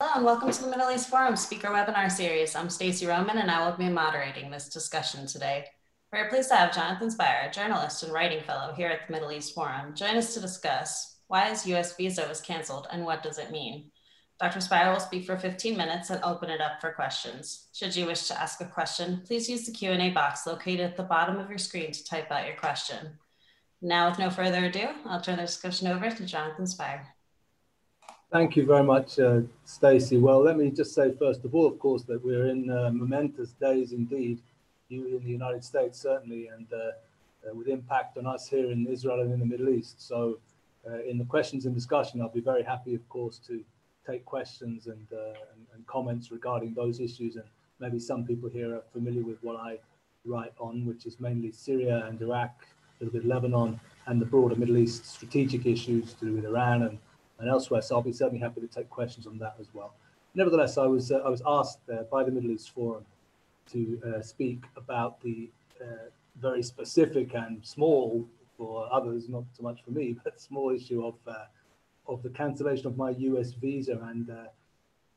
Hello and welcome to the Middle East Forum speaker webinar series. I'm Stacey Roman and I will be moderating this discussion today. We're pleased to have Jonathan Spyer, a journalist and writing fellow here at the Middle East Forum, join us to discuss why his US visa was canceled and what does it mean. Dr. Spyer will speak for 15 minutes and open it up for questions. Should you wish to ask a question, please use the Q&A box located at the bottom of your screen to type out your question. Now, with no further ado, I'll turn the discussion over to Jonathan Spyer. Thank you very much, uh, Stacey. Well, let me just say first of all, of course, that we're in uh, momentous days indeed, you in the United States certainly, and uh, uh with impact on us here in Israel and in the Middle East. So uh, in the questions and discussion, I'll be very happy, of course, to take questions and, uh, and, and, comments regarding those issues. And maybe some people here are familiar with what I write on, which is mainly Syria and Iraq, a little bit Lebanon, and the broader Middle East strategic issues to do with Iran and and elsewhere. So I'll be certainly happy to take questions on that as well. Nevertheless, I was uh, I was asked uh, by the Middle East Forum to uh, speak about the uh, very specific and small for others, not so much for me, but small issue of of the cancellation of my U.S. visa and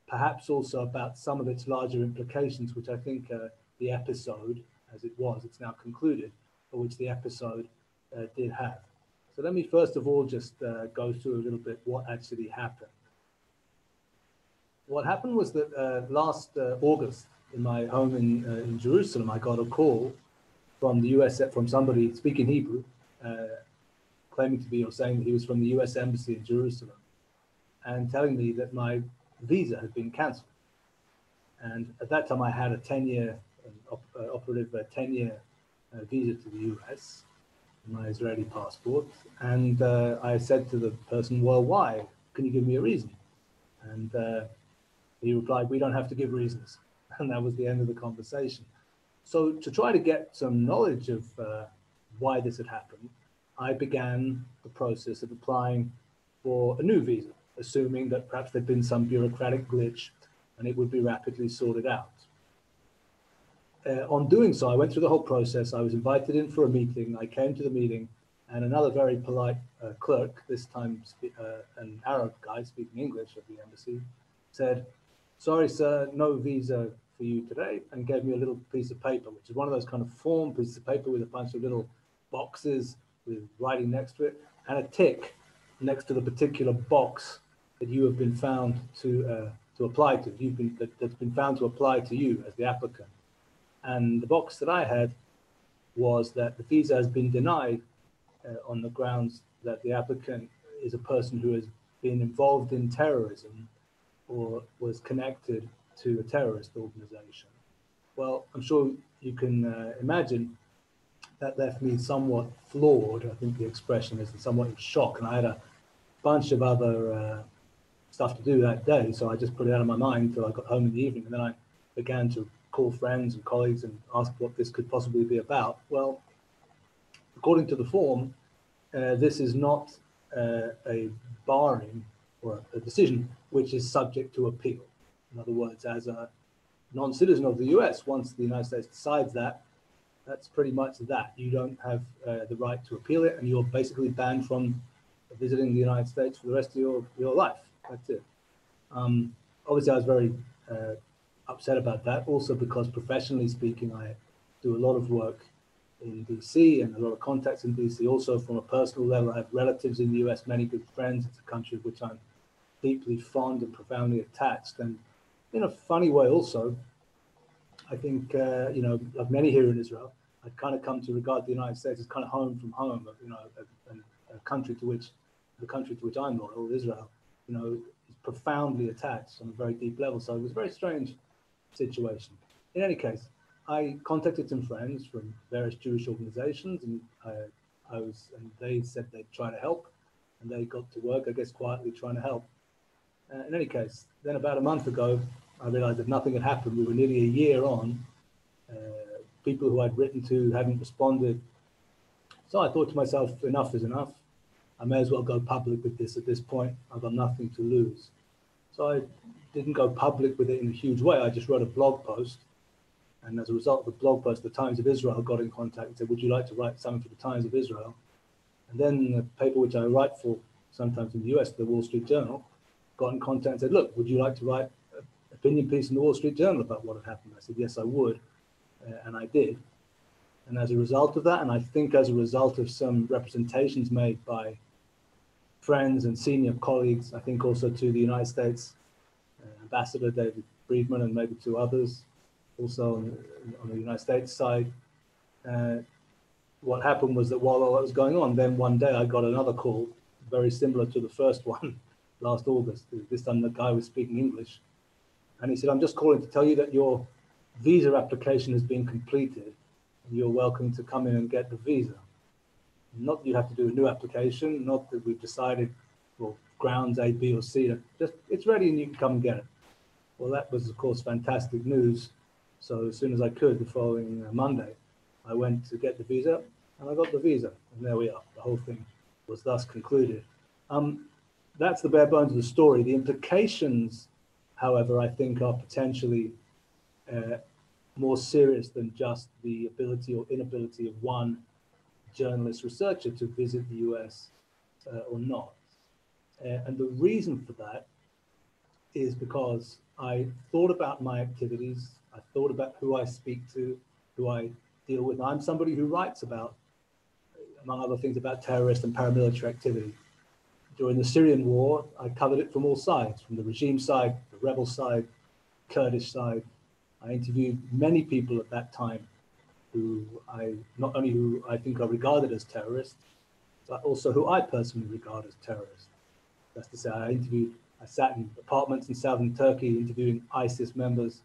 perhaps also about some of its larger implications, which I think the episode, as it was, it's now concluded, but which the episode did have. So let me first of all just uh, go through a little bit what actually happened. What happened was that uh, last uh, August in my home in, uh, in Jerusalem, I got a call from the US, from somebody speaking Hebrew, uh, claiming to be or saying that he was from the US Embassy in Jerusalem and telling me that my visa had been canceled. And at that time, I had a 10 year uh, operative 10 year visa to the US my Israeli passport. And uh, I said to the person, well, why? Can you give me a reason? And uh, he replied, we don't have to give reasons. And that was the end of the conversation. So to try to get some knowledge of uh, why this had happened, I began the process of applying for a new visa, assuming that perhaps there'd been some bureaucratic glitch and it would be rapidly sorted out uh, on doing so, I went through the whole process. I was invited in for a meeting. I came to the meeting, and another very polite uh, clerk, this time uh, an Arab guy speaking English at the embassy, said, Sorry, sir, no visa for you today, and gave me a little piece of paper, which is one of those kind of form pieces of paper with a bunch of little boxes with writing next to it, and a tick next to the particular box that you have been found to uh, to apply to. You've been that, that's been found to apply to you as the applicant. And the box that I had was that the visa has been denied uh, on the grounds that the applicant is a person who has been involved in terrorism or was connected to a terrorist organization. Well, I'm sure you can uh, imagine that left me somewhat floored. I think the expression is somewhat in shock. And I had a bunch of other uh, stuff to do that day. So I just put it out of my mind until I got home in the evening. And then I began to call friends and colleagues and ask what this could possibly be about. Well, according to the form, uh, this is not uh, a barring or a decision which is subject to appeal. In other words, as a non-citizen of the US, once the United States decides that, that's pretty much that. You don't have uh, the right to appeal it, and you're basically banned from visiting the United States for the rest of your, your life. That's it. Um, obviously, I was very uh, upset about that. Also, because professionally speaking, I do a lot of work in DC and a lot of contacts in DC. Also, from a personal level, I have relatives in the US, many good friends. It's a country of which I'm deeply fond and profoundly attached. And in a funny way, also, I think, uh, you know, like many here in Israel, I've kind of come to regard the United States as kind of home from home, you know, a, a, a country to which, the country to which I'm loyal, Israel, you know, is profoundly attached on a very deep level. So it was very strange situation. In any case, I contacted some friends from various Jewish organizations and I, I was, and they said they'd try to help and they got to work, I guess, quietly trying to help. Uh, in any case, then about a month ago, I realized that nothing had happened. We were nearly a year on. Uh, people who I'd written to hadn't responded. So I thought to myself, enough is enough. I may as well go public with this at this point. I've got nothing to lose. So I didn't go public with it in a huge way. I just wrote a blog post. And as a result of the blog post, the Times of Israel got in contact and said, Would you like to write something for the Times of Israel? And then the paper which I write for, sometimes in the US, the Wall Street Journal, got in contact and said, look, would you like to write an opinion piece in the Wall Street Journal about what had happened? I said, yes, I would. Uh, and I did. And as a result of that, and I think as a result of some representations made by friends and senior colleagues, I think also to the United States uh, Ambassador David Friedman and maybe two others, also on, on the United States side. Uh, what happened was that while all that was going on, then one day I got another call, very similar to the first one last August. This time the guy was speaking English. And he said, I'm just calling to tell you that your visa application has been completed. And you're welcome to come in and get the visa. Not you have to do a new application, not that we've decided well, grounds A, B, or C. Just it's ready and you can come and get it. Well, that was, of course, fantastic news. So as soon as I could, the following uh, Monday, I went to get the visa and I got the visa. And there we are. The whole thing was thus concluded. Um, that's the bare bones of the story. The implications, however, I think are potentially uh, more serious than just the ability or inability of one journalist researcher to visit the US uh, or not. Uh, and the reason for that is because I thought about my activities, I thought about who I speak to, who I deal with. I'm somebody who writes about, among other things, about terrorist and paramilitary activity. During the Syrian war, I covered it from all sides, from the regime side, the rebel side, Kurdish side. I interviewed many people at that time who I not only who I think are regarded as terrorists, but also who I personally regard as terrorists. That's to say, I interviewed, I sat in apartments in southern Turkey interviewing ISIS members.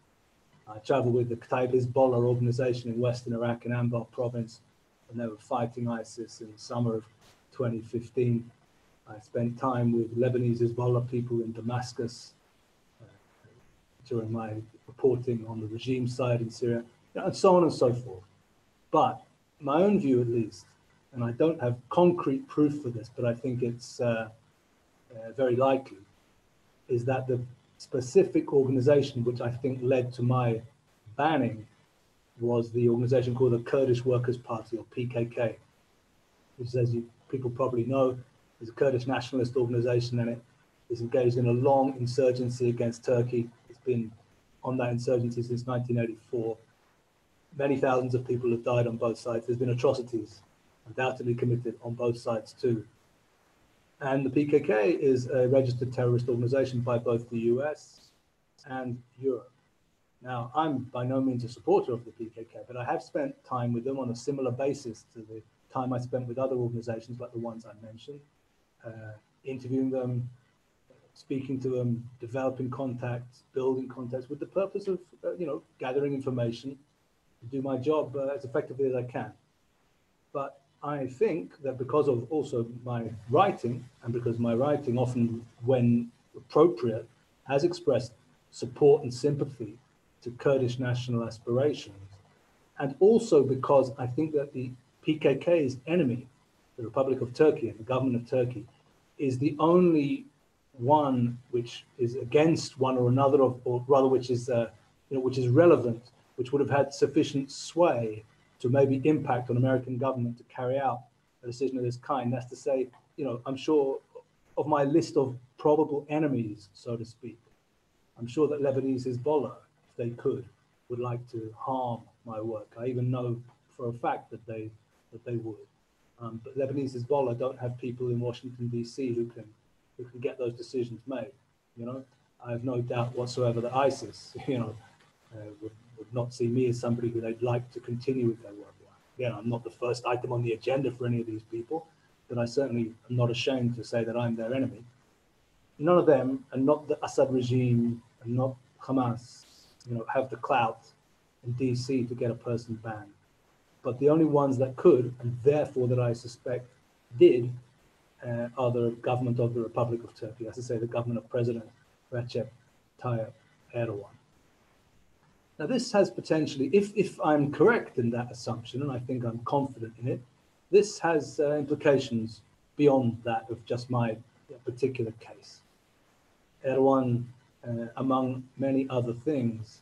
I traveled with the Kataib Hezbollah organization in western Iraq in Anbar province, and they were fighting ISIS in the summer of 2015. I spent time with Lebanese Hezbollah people in Damascus uh, during my reporting on the regime side in Syria, and so on and so forth. But my own view, at least, and I don't have concrete proof for this, but I think it's uh, uh, very likely, is that the specific organization which I think led to my banning was the organization called the Kurdish Workers' Party, or PKK, which, as you people probably know, is a Kurdish nationalist organization and it is engaged in a long insurgency against Turkey. It's been on that insurgency since 1984 many thousands of people have died on both sides. There's been atrocities undoubtedly committed on both sides too. And the PKK is a registered terrorist organization by both the US and Europe. Now, I'm by no means a supporter of the PKK, but I have spent time with them on a similar basis to the time I spent with other organizations like the ones I mentioned, uh, interviewing them, speaking to them, developing contacts, building contacts with the purpose of, uh, you know, gathering information do my job uh, as effectively as I can. But I think that because of also my writing, and because my writing often, when appropriate, has expressed support and sympathy to Kurdish national aspirations, and also because I think that the PKK's enemy, the Republic of Turkey and the government of Turkey, is the only one which is against one or another of, or rather, which is, uh, you know, which is relevant which would have had sufficient sway to maybe impact on American government to carry out a decision of this kind. That's to say, you know, I'm sure of my list of probable enemies, so to speak, I'm sure that Lebanese Hezbollah, if they could, would like to harm my work. I even know for a fact that they that they would. Um, but Lebanese Hezbollah don't have people in Washington D.C. who can who can get those decisions made. You know, I have no doubt whatsoever that ISIS, you know, uh, would would not see me as somebody who they'd like to continue with their work. Again, I'm not the first item on the agenda for any of these people, but I certainly am not ashamed to say that I'm their enemy. None of them, and not the Assad regime, and not Hamas, you know, have the clout in DC to get a person banned. But the only ones that could, and therefore that I suspect did, uh, are the government of the Republic of Turkey, as I say, the government of President Recep Tayyip Erdogan. Now, this has potentially, if, if I'm correct in that assumption, and I think I'm confident in it, this has uh, implications beyond that of just my particular case. Erdogan, uh, among many other things,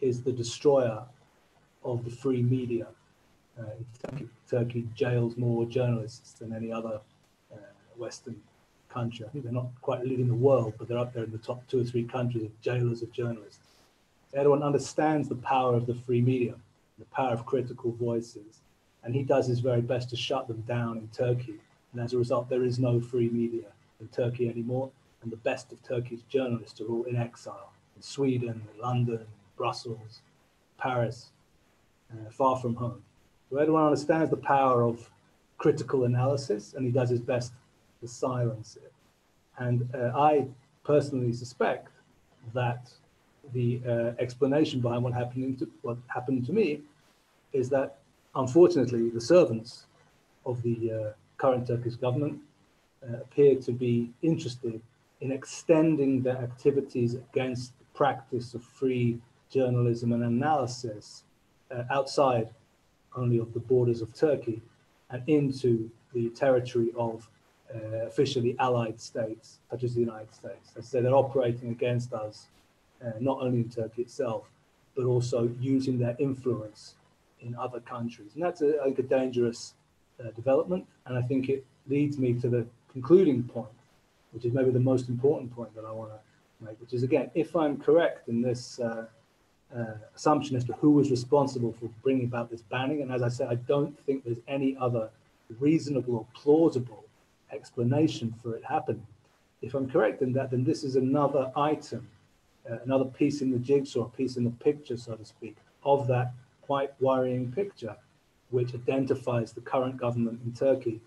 is the destroyer of the free media. Uh, Turkey, Turkey, jails more journalists than any other uh, Western country. I think they're not quite leading the world, but they're up there in the top two or three countries of jailers of journalists. Erdogan understands the power of the free media, the power of critical voices, and he does his very best to shut them down in Turkey. And as a result, there is no free media in Turkey anymore, and the best of Turkey's journalists are all in exile in Sweden, London, Brussels, Paris, uh, far from home. So Erdogan understands the power of critical analysis, and he does his best to silence it. And uh, I personally suspect that the uh, explanation behind what happened to what happened to me is that unfortunately the servants of the uh, current Turkish government uh, appear to be interested in extending their activities against the practice of free journalism and analysis uh, outside only of the borders of Turkey and into the territory of uh, officially allied states, such as the United States. Say, they're operating against us, uh, not only in Turkey itself, but also using their influence in other countries. And that's, a, think, a dangerous uh, development. And I think it leads me to the concluding point, which is maybe the most important point that I want to make, which is again, if I'm correct in this uh, uh, assumption as to who was responsible for bringing about this banning, and as I said, I don't think there's any other reasonable or plausible explanation for it happening. If I'm correct in that, then this is another item, another piece in the jigsaw, a piece in the picture, so to speak, of that quite worrying picture, which identifies the current government in Turkey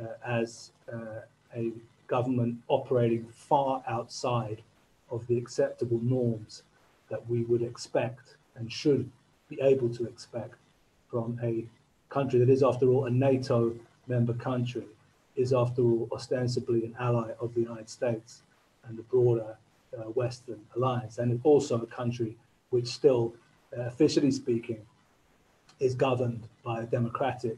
uh, as uh, a government operating far outside of the acceptable norms that we would expect and should be able to expect from a country that is, after all, a NATO member country, is, after all, ostensibly an ally of the United States and the broader uh, Western alliance, and also a country which still, uh, officially speaking, is governed by a democratic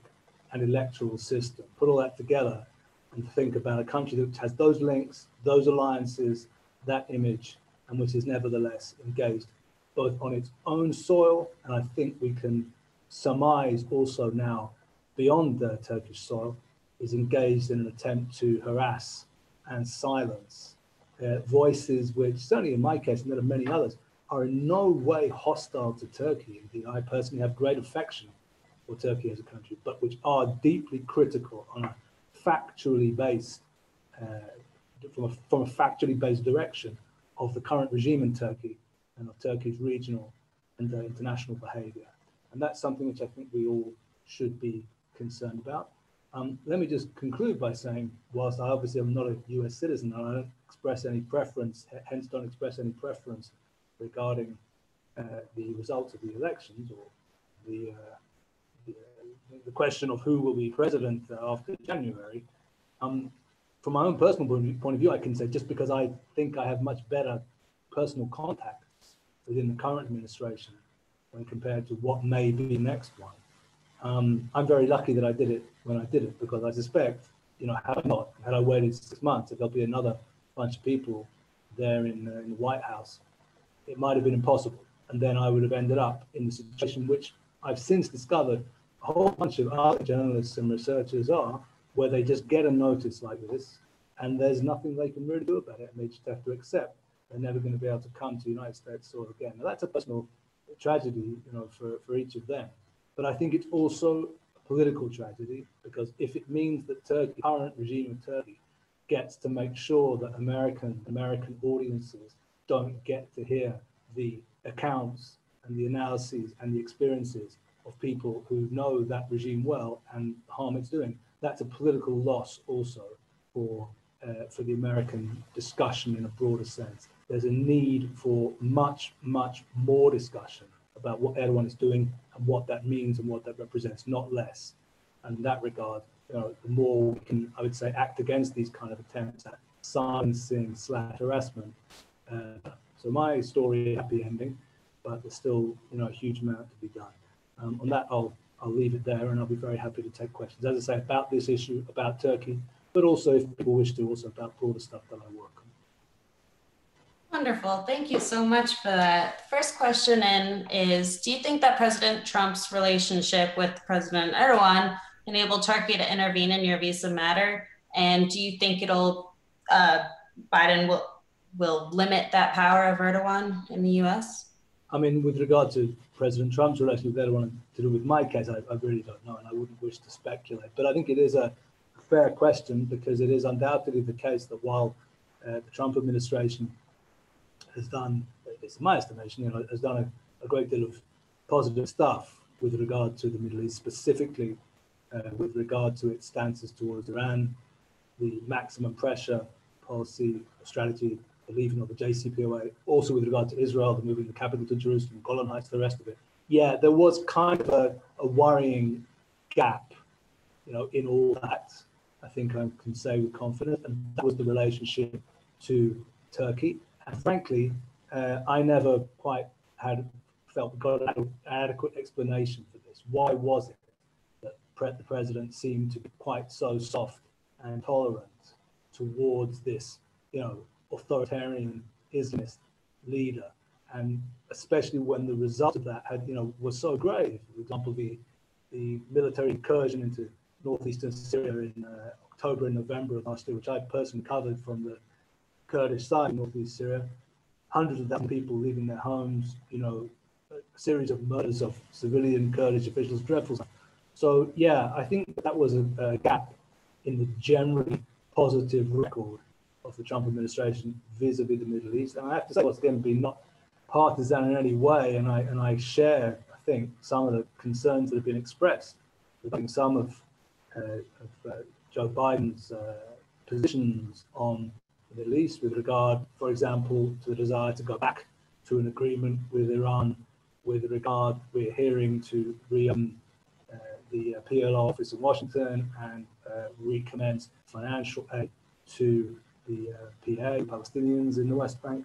and electoral system. Put all that together and think about a country that has those links, those alliances, that image, and which is nevertheless engaged both on its own soil, and I think we can surmise also now beyond the Turkish soil, is engaged in an attempt to harass and silence uh, voices which, certainly in my case, and there are many others, are in no way hostile to Turkey. Indeed, I personally have great affection for Turkey as a country, but which are deeply critical on a factually based, uh, from, a, from a factually based direction of the current regime in Turkey and of Turkey's regional and uh, international behavior. And that's something which I think we all should be concerned about. Um, let me just conclude by saying, whilst I obviously am not a US citizen and I don't express any preference, hence don't express any preference regarding uh, the results of the elections or the, uh, the, uh, the, question of who will be president after January, um, from my own personal point of view, I can say just because I think I have much better personal contacts within the current administration when compared to what may be next one. Um, I'm very lucky that I did it when I did it because I suspect, you know, had I not, had I waited six months, if there'll be another bunch of people there in, uh, in the White House, it might have been impossible. And then I would have ended up in the situation which I've since discovered a whole bunch of other journalists and researchers are, where they just get a notice like this and there's nothing they can really do about it and they just have to accept they're never going to be able to come to the United States or again. Now that's a personal tragedy, you know, for, for each of them. But I think it's also a political tragedy because if it means that Turkey, current regime of Turkey, gets to make sure that American American audiences don't get to hear the accounts and the analyses and the experiences of people who know that regime well and harm it's doing. That's a political loss also for uh, for the American discussion in a broader sense. There's a need for much, much more discussion about what Erdogan is doing and what that means and what that represents, not less. And in that regard, you know, the more we can, I would say, act against these kind of attempts at silencing slash harassment. Uh, so my story, happy ending, but there's still, you know, a huge amount to be done. Um, on that, I'll I'll leave it there, and I'll be very happy to take questions. As I say, about this issue, about Turkey, but also if people wish to, also about broader stuff that I work on. Wonderful. Thank you so much for that. First question in is Do you think that President Trump's relationship with President Erdogan enabled Turkey to intervene in your visa matter? And do you think it'll uh, Biden will will limit that power of Erdogan in the U.S.? I mean, with regard to President Trump's relationship with Erdogan to do with my case, I, I really don't know, and I wouldn't wish to speculate. But I think it is a fair question because it is undoubtedly the case that while uh, the Trump administration has done, least in my estimation, you know, has done a, a great deal of positive stuff with regard to the Middle East, specifically uh, with regard to its stances towards Iran, the maximum pressure policy strategy, the leaving of the JCPOA, also with regard to Israel, the moving the capital to Jerusalem, Golan Heights, the rest of it. Yeah, there was kind of a, a worrying gap, you know, in all that. I think I can say with confidence, and that was the relationship to Turkey. And frankly, uh, I never quite had felt got an adequate explanation for this. Why was it the president seemed to be quite so soft and tolerant towards this, you know, authoritarian Islamist leader? And especially when the result of that had, you know, was so grave. For example, the the military incursion into northeastern Syria in uh, October and November of last year, which I personally covered from the Kurdish side, in northeast Syria, hundreds of thousands of people leaving their homes, you know, a series of murders of civilian Kurdish officials, dreadful stuff. So yeah, I think that was a, a gap in the generally positive record of the Trump administration vis-a-vis the Middle East. And I have to say, once again, being not partisan in any way, and I and I share, I think, some of the concerns that have been expressed regarding some of, uh, of uh, Joe Biden's uh, positions on the Middle East with regard, for example, to the desire to go back to an agreement with Iran with regard, we're hearing to re um, the uh, PLO office in Washington and uh, recommence financial aid to the uh, PA, Palestinians in the West Bank.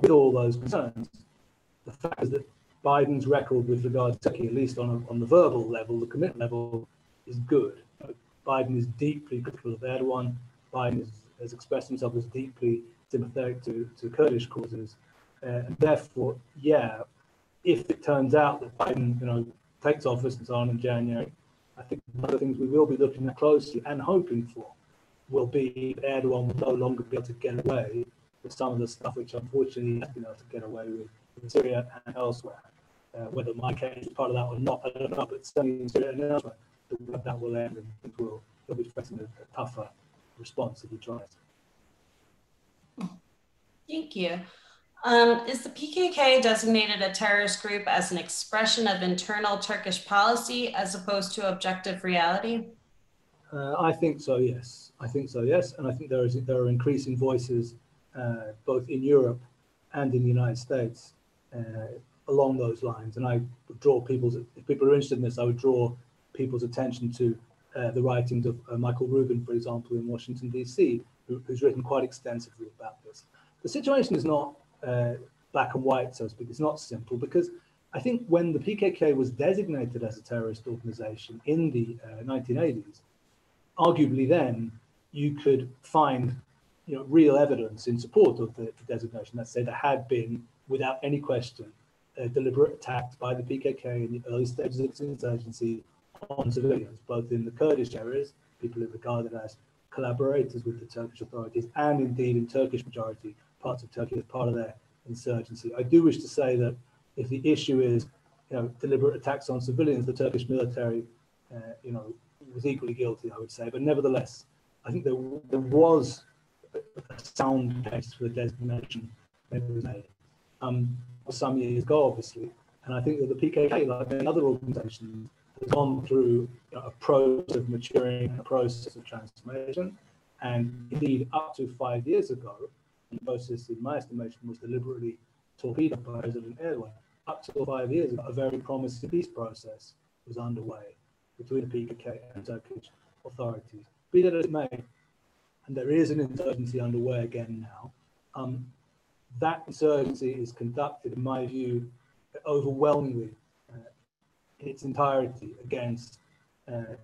With all those concerns, the fact is that Biden's record with regard to Turkey, at least on, a, on the verbal level, the commitment level, is good. Biden is deeply critical of Erdogan. Biden is, has expressed himself as deeply sympathetic to, to Kurdish causes. Uh, and therefore, yeah, if it turns out that Biden, you know, takes office and so on in January, I think one of the things we will be looking at closely and hoping for will be Erdogan will no longer be able to get away with some of the stuff which unfortunately he has been able to get away with in Syria and elsewhere. Uh, whether my case is part of that or not, I don't know, but certainly in Syria and elsewhere, that will end and will, he'll be facing a, a tougher response if he tries. Thank you. Um, is the PKK designated a terrorist group as an expression of internal Turkish policy as opposed to objective reality? Uh, I think so, yes. I think so, yes. And I think there is there are increasing voices uh, both in Europe and in the United States uh, along those lines. And I would draw people's, if people are interested in this, I would draw people's attention to uh, the writings of uh, Michael Rubin, for example, in Washington, D.C., who, who's written quite extensively about this. The situation is not uh, black and white, so to speak. It's not simple because I think when the PKK was designated as a terrorist organization in the uh, 1980s, arguably then you could find you know, real evidence in support of the, the designation that said there had been, without any question, a deliberate attacks by the PKK in the early stages of its insurgency on civilians, both in the Kurdish areas, people are regarded as collaborators with the Turkish authorities, and indeed in Turkish majority parts of Turkey as part of their insurgency. I do wish to say that if the issue is, you know, deliberate attacks on civilians, the Turkish military, uh, you know, was equally guilty, I would say. But nevertheless, I think there, there was a sound case for the designation that was made um, some years ago, obviously. And I think that the PKK, like many other organizations, has gone through you know, a process of maturing, a process of transformation. And indeed, up to five years ago, the process, in my estimation, was deliberately torpedoed by President Erdogan. Up to five years ago, a very promising peace process was underway between the PKK and Turkish authorities. Be that as it may, and there is an insurgency underway again now. Um, that insurgency is conducted, in my view, overwhelmingly uh, in its entirety against, uh,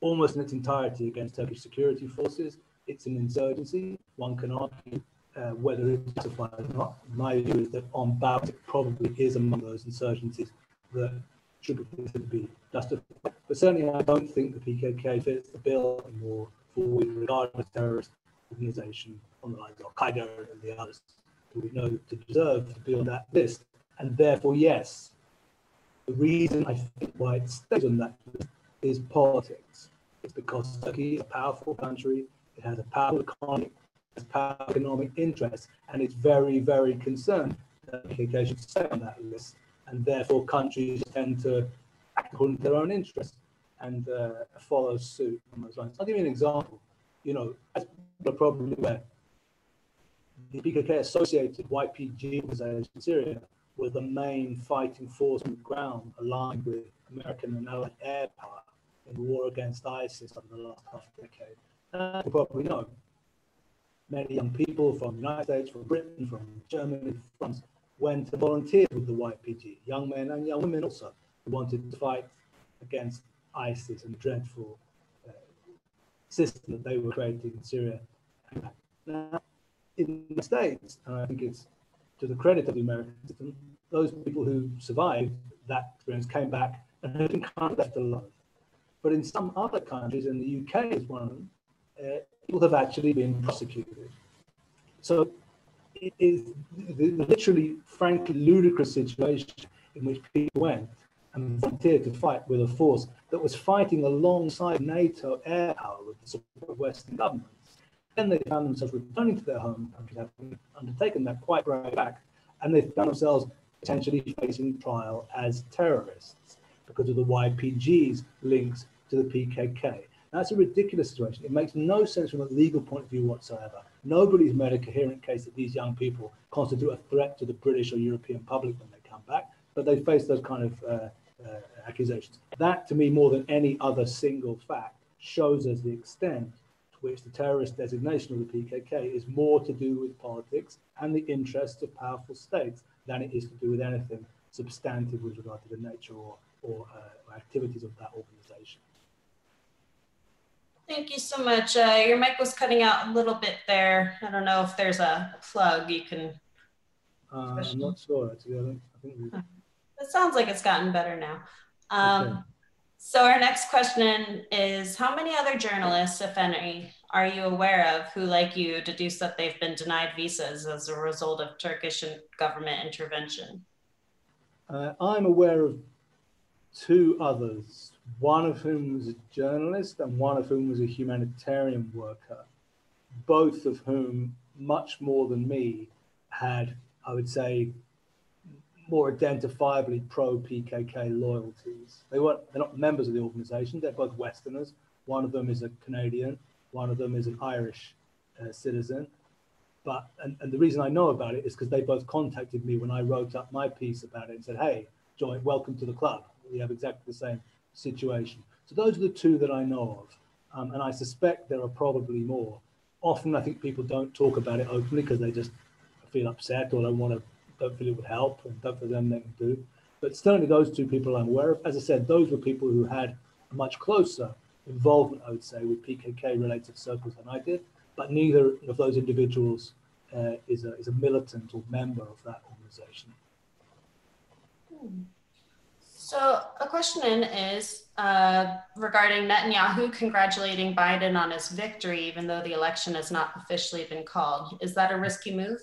almost in its entirety against Turkish security forces it's an insurgency. One can argue uh, whether it's justified or not. My view is that on balance, it probably is among those insurgencies that should be considered to be justified. But certainly, I don't think the PKK fits the bill anymore for we regard as terrorist organization on the lines of Al Qaeda and the others who we know to deserve to be on that list. And therefore, yes, the reason I think why it stays on that list is politics. It's because Turkey is a powerful country, it has a powerful economy, it has economic interest, and it's very, very concerned that PKK should stay on that list. And therefore, countries tend to act according to their own interests and uh, follow suit on those lines. I'll give you an example. You know, as people probably aware, the PKK associated YPG organization in Syria were the main fighting force on the ground, aligned with American and Allied air power in the war against ISIS over the last half decade. As you probably know, many young people from the United States, from Britain, from Germany, France, went to volunteer with the YPG, young men and young women also, who wanted to fight against ISIS and the dreadful uh, system that they were creating in Syria. Now, in the States, and I think it's to the credit of the American system, those people who survived that experience came back and have been kind of left alone. But in some other countries, and the UK is one of them, uh, people have actually been prosecuted. So it is literally, frankly, ludicrous situation in which people went and volunteered to fight with a force that was fighting alongside NATO air power with the support of Western governments. Then they found themselves returning to their home countries, having undertaken that quite brave act, and they found themselves potentially facing trial as terrorists because of the YPG's links to the PKK. That's a ridiculous situation. It makes no sense from a legal point of view whatsoever. Nobody's made a coherent case that these young people constitute a threat to the British or European public when they come back, but they face those kind of uh, uh, accusations. That, to me, more than any other single fact, shows us the extent to which the terrorist designation of the PKK is more to do with politics and the interests of powerful states than it is to do with anything substantive with regard to the nature or, or uh, activities of that organization. Thank you so much. Uh, your mic was cutting out a little bit there. I don't know if there's a plug you can. Uh, I'm not sure. Actually, I, think, I think it sounds like it's gotten better now. Um, okay. So our next question is, how many other journalists, if any, are you aware of who, like you, deduce that they've been denied visas as a result of Turkish government intervention? Uh, I'm aware of two others, one of whom was a journalist and one of whom was a humanitarian worker, both of whom, much more than me, had, I would say, more identifiably pro PKK loyalties. They weren't, they're not members of the organization, they're both Westerners. One of them is a Canadian, one of them is an Irish uh, citizen. But, and, and the reason I know about it is because they both contacted me when I wrote up my piece about it and said, hey, join, welcome to the club. We have exactly the same situation. So those are the two that I know of. Um, and I suspect there are probably more. Often I think people don't talk about it openly because they just feel upset or don't want to don't feel it would help and don't feel them they can do. But certainly those two people I'm aware of. As I said, those were people who had a much closer involvement, I would say, with PKK related circles than I did. But neither of those individuals uh, is, a, is a militant or member of that organization. So a question in is uh, regarding Netanyahu congratulating Biden on his victory, even though the election has not officially been called. Is that a risky move?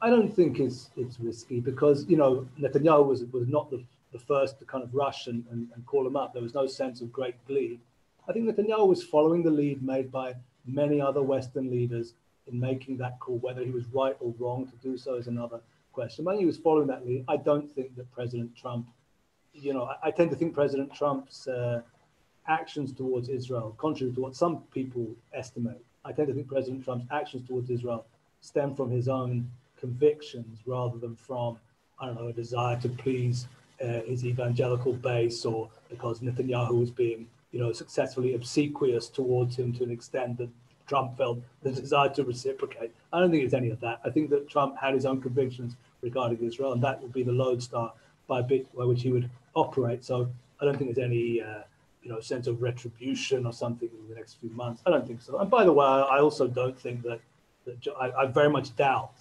I don't think it's it's risky because you know Netanyahu was was not the, the first to kind of rush and, and, and call him up. There was no sense of great glee. I think Netanyahu was following the lead made by many other Western leaders in making that call. Whether he was right or wrong to do so is another question. He was following that lead. I don't think that President Trump, you know, I, I tend to think President Trump's uh, actions towards Israel, contrary to what some people estimate, I tend to think President Trump's actions towards Israel stem from his own convictions rather than from, I don't know, a desire to please uh, his evangelical base or because Netanyahu was being, you know, successfully obsequious towards him to an extent that Trump felt the desire to reciprocate. I don't think it's any of that. I think that Trump had his own convictions regarding Israel, and that would be the lodestar by bit by which he would operate. So I don't think there's any, uh, you know, sense of retribution or something in the next few months. I don't think so. And by the way, I also don't think that, that I, I very much doubt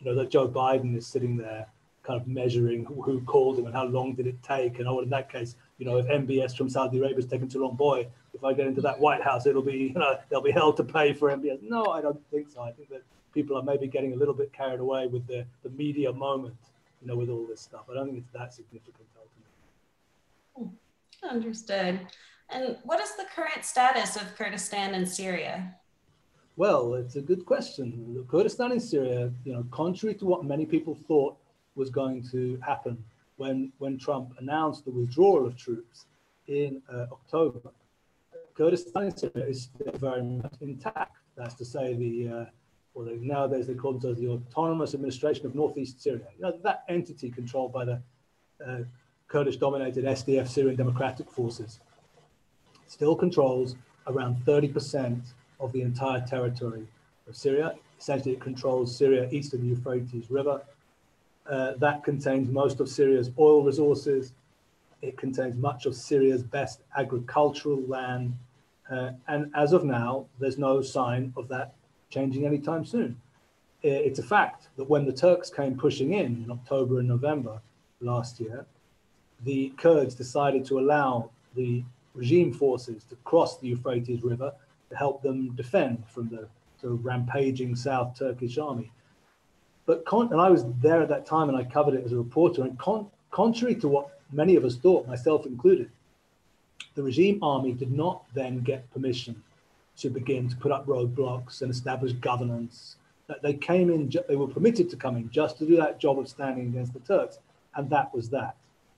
you know, that Joe Biden is sitting there kind of measuring who, who called him and how long did it take. And oh, in that case, you know, if MBS from Saudi Arabia is taking too long, boy, if I get into that White House, it'll be, you know, they'll be held to pay for MBS. No, I don't think so. I think that people are maybe getting a little bit carried away with the, the media moment, you know, with all this stuff. I don't think it's that significant ultimately. Understood. And what is the current status of Kurdistan in Syria? Well, it's a good question. Kurdistan in Syria, you know, contrary to what many people thought was going to happen when, when Trump announced the withdrawal of troops in uh, October, Kurdistan in Syria is still very much intact. That's to say, the uh, or nowadays they call themselves the Autonomous Administration of Northeast Syria. You know, that entity controlled by the uh, Kurdish-dominated SDF Syrian Democratic Forces still controls around 30% of the entire territory of Syria. Essentially, it controls Syria east of the Euphrates River. Uh, that contains most of Syria's oil resources. It contains much of Syria's best agricultural land. Uh, and as of now, there's no sign of that changing anytime soon. It's a fact that when the Turks came pushing in in October and November last year, the Kurds decided to allow the regime forces to cross the Euphrates River to help them defend from the sort of rampaging South Turkish army. But con- and I was there at that time and I covered it as a reporter. And con- contrary to what many of us thought, myself included, the regime army did not then get permission to begin to put up roadblocks and establish governance. That they came in, they were permitted to come in just to do that job of standing against the Turks, and that was that.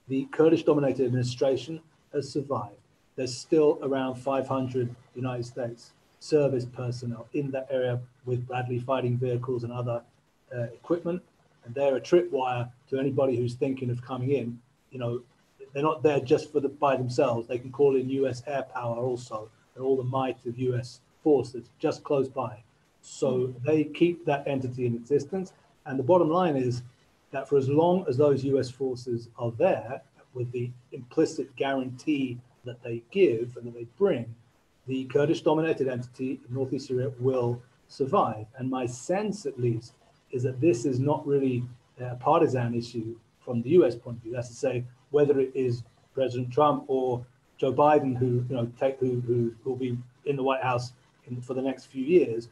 The Kurdish-dominated administration has survived. There's still around 500 United States service personnel in that area with Bradley fighting vehicles and other uh, equipment, and they're a tripwire to anybody who's thinking of coming in. You know, they're not there just for the by themselves. They can call in U.S. air power also and all the might of US forces just close by. So they keep that entity in existence. And the bottom line is that for as long as those US forces are there, with the implicit guarantee that they give and that they bring, the Kurdish dominated entity in northeast Syria will survive. And my sense, at least, is that this is not really a partisan issue from the US point of view. That's to say, whether it is President Trump or Joe Biden, who you know take who who will be in the White House in, for the next few years,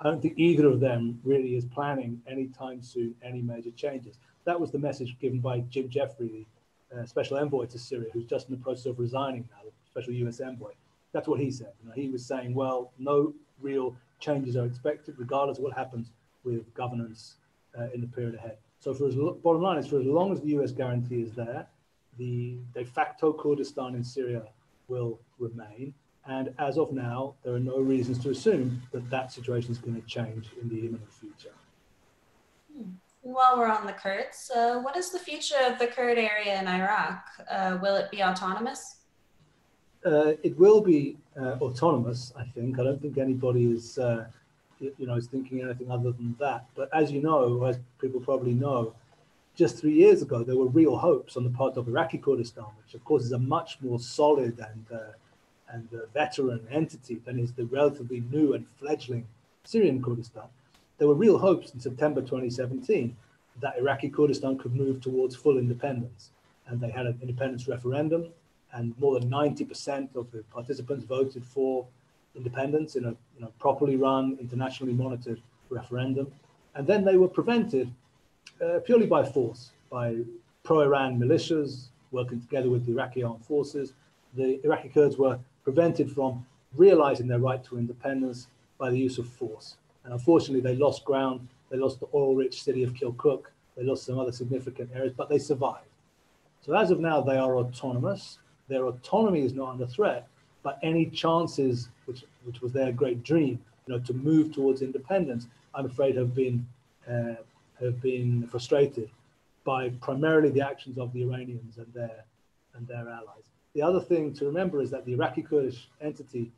I don't think either of them really is planning anytime soon any major changes. That was the message given by Jim Jeffrey, the uh, special envoy to Syria, who's just in the process of resigning now, the special U.S. envoy. That's what he said. You know, he was saying, well, no real changes are expected, regardless of what happens with governance uh, in the period ahead. So, for as bottom line is, for as long as the U.S. guarantee is there, the de facto Kurdistan in Syria will remain. And as of now, there are no reasons to assume that that situation is going to change in the imminent future. Hmm. While we're on the Kurds, uh, what is the future of the Kurd area in Iraq? Uh, will it be autonomous? Uh, it will be uh, autonomous, I think. I don't think anybody is, uh, you know, is thinking anything other than that. But as you know, as people probably know, just three years ago, there were real hopes on the part of Iraqi Kurdistan, which of course is a much more solid and uh, and uh, veteran entity than is the relatively new and fledgling Syrian Kurdistan. There were real hopes in September 2017 that Iraqi Kurdistan could move towards full independence, and they had an independence referendum, and more than 90% of the participants voted for independence in a you know, properly run, internationally monitored referendum. And then they were prevented uh, purely by force, by pro-Iran militias working together with the Iraqi armed forces. The Iraqi Kurds were prevented from realizing their right to independence by the use of force. And unfortunately, they lost ground. They lost the oil-rich city of Kirkuk. They lost some other significant areas, but they survived. So as of now, they are autonomous. Their autonomy is not under threat, but any chances, which, which was their great dream, you know, to move towards independence, I'm afraid have been uh, have been frustrated by primarily the actions of the Iranians and their and their allies. The other thing to remember is that the Iraqi Kurdish entity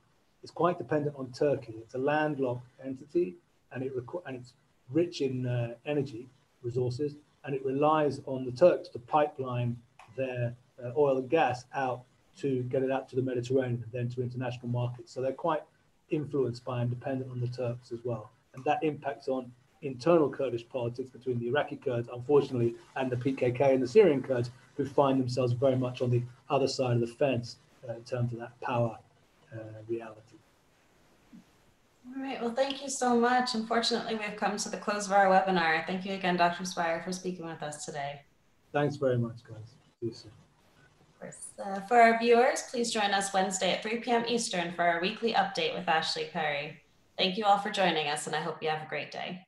is quite dependent on Turkey. It's a landlocked entity, and it and it's rich in uh, energy resources, and it relies on the Turks to pipeline their uh, oil and gas out to get it out to the Mediterranean and then to international markets. So they're quite influenced by and dependent on the Turks as well, and that impacts on internal Kurdish politics between the Iraqi Kurds, unfortunately, and the PKK and the Syrian Kurds, who find themselves very much on the other side of the fence uh, in terms of that power uh, reality. All right, well, thank you so much. Unfortunately, we've come to the close of our webinar. Thank you again, Dr. Spyer, for speaking with us today. Thanks very much, guys. See you soon. Of course. Uh, for our viewers, please join us Wednesday at 3 p.m. Eastern for our weekly update with Ashley Perry. Thank you all for joining us, and I hope you have a great day.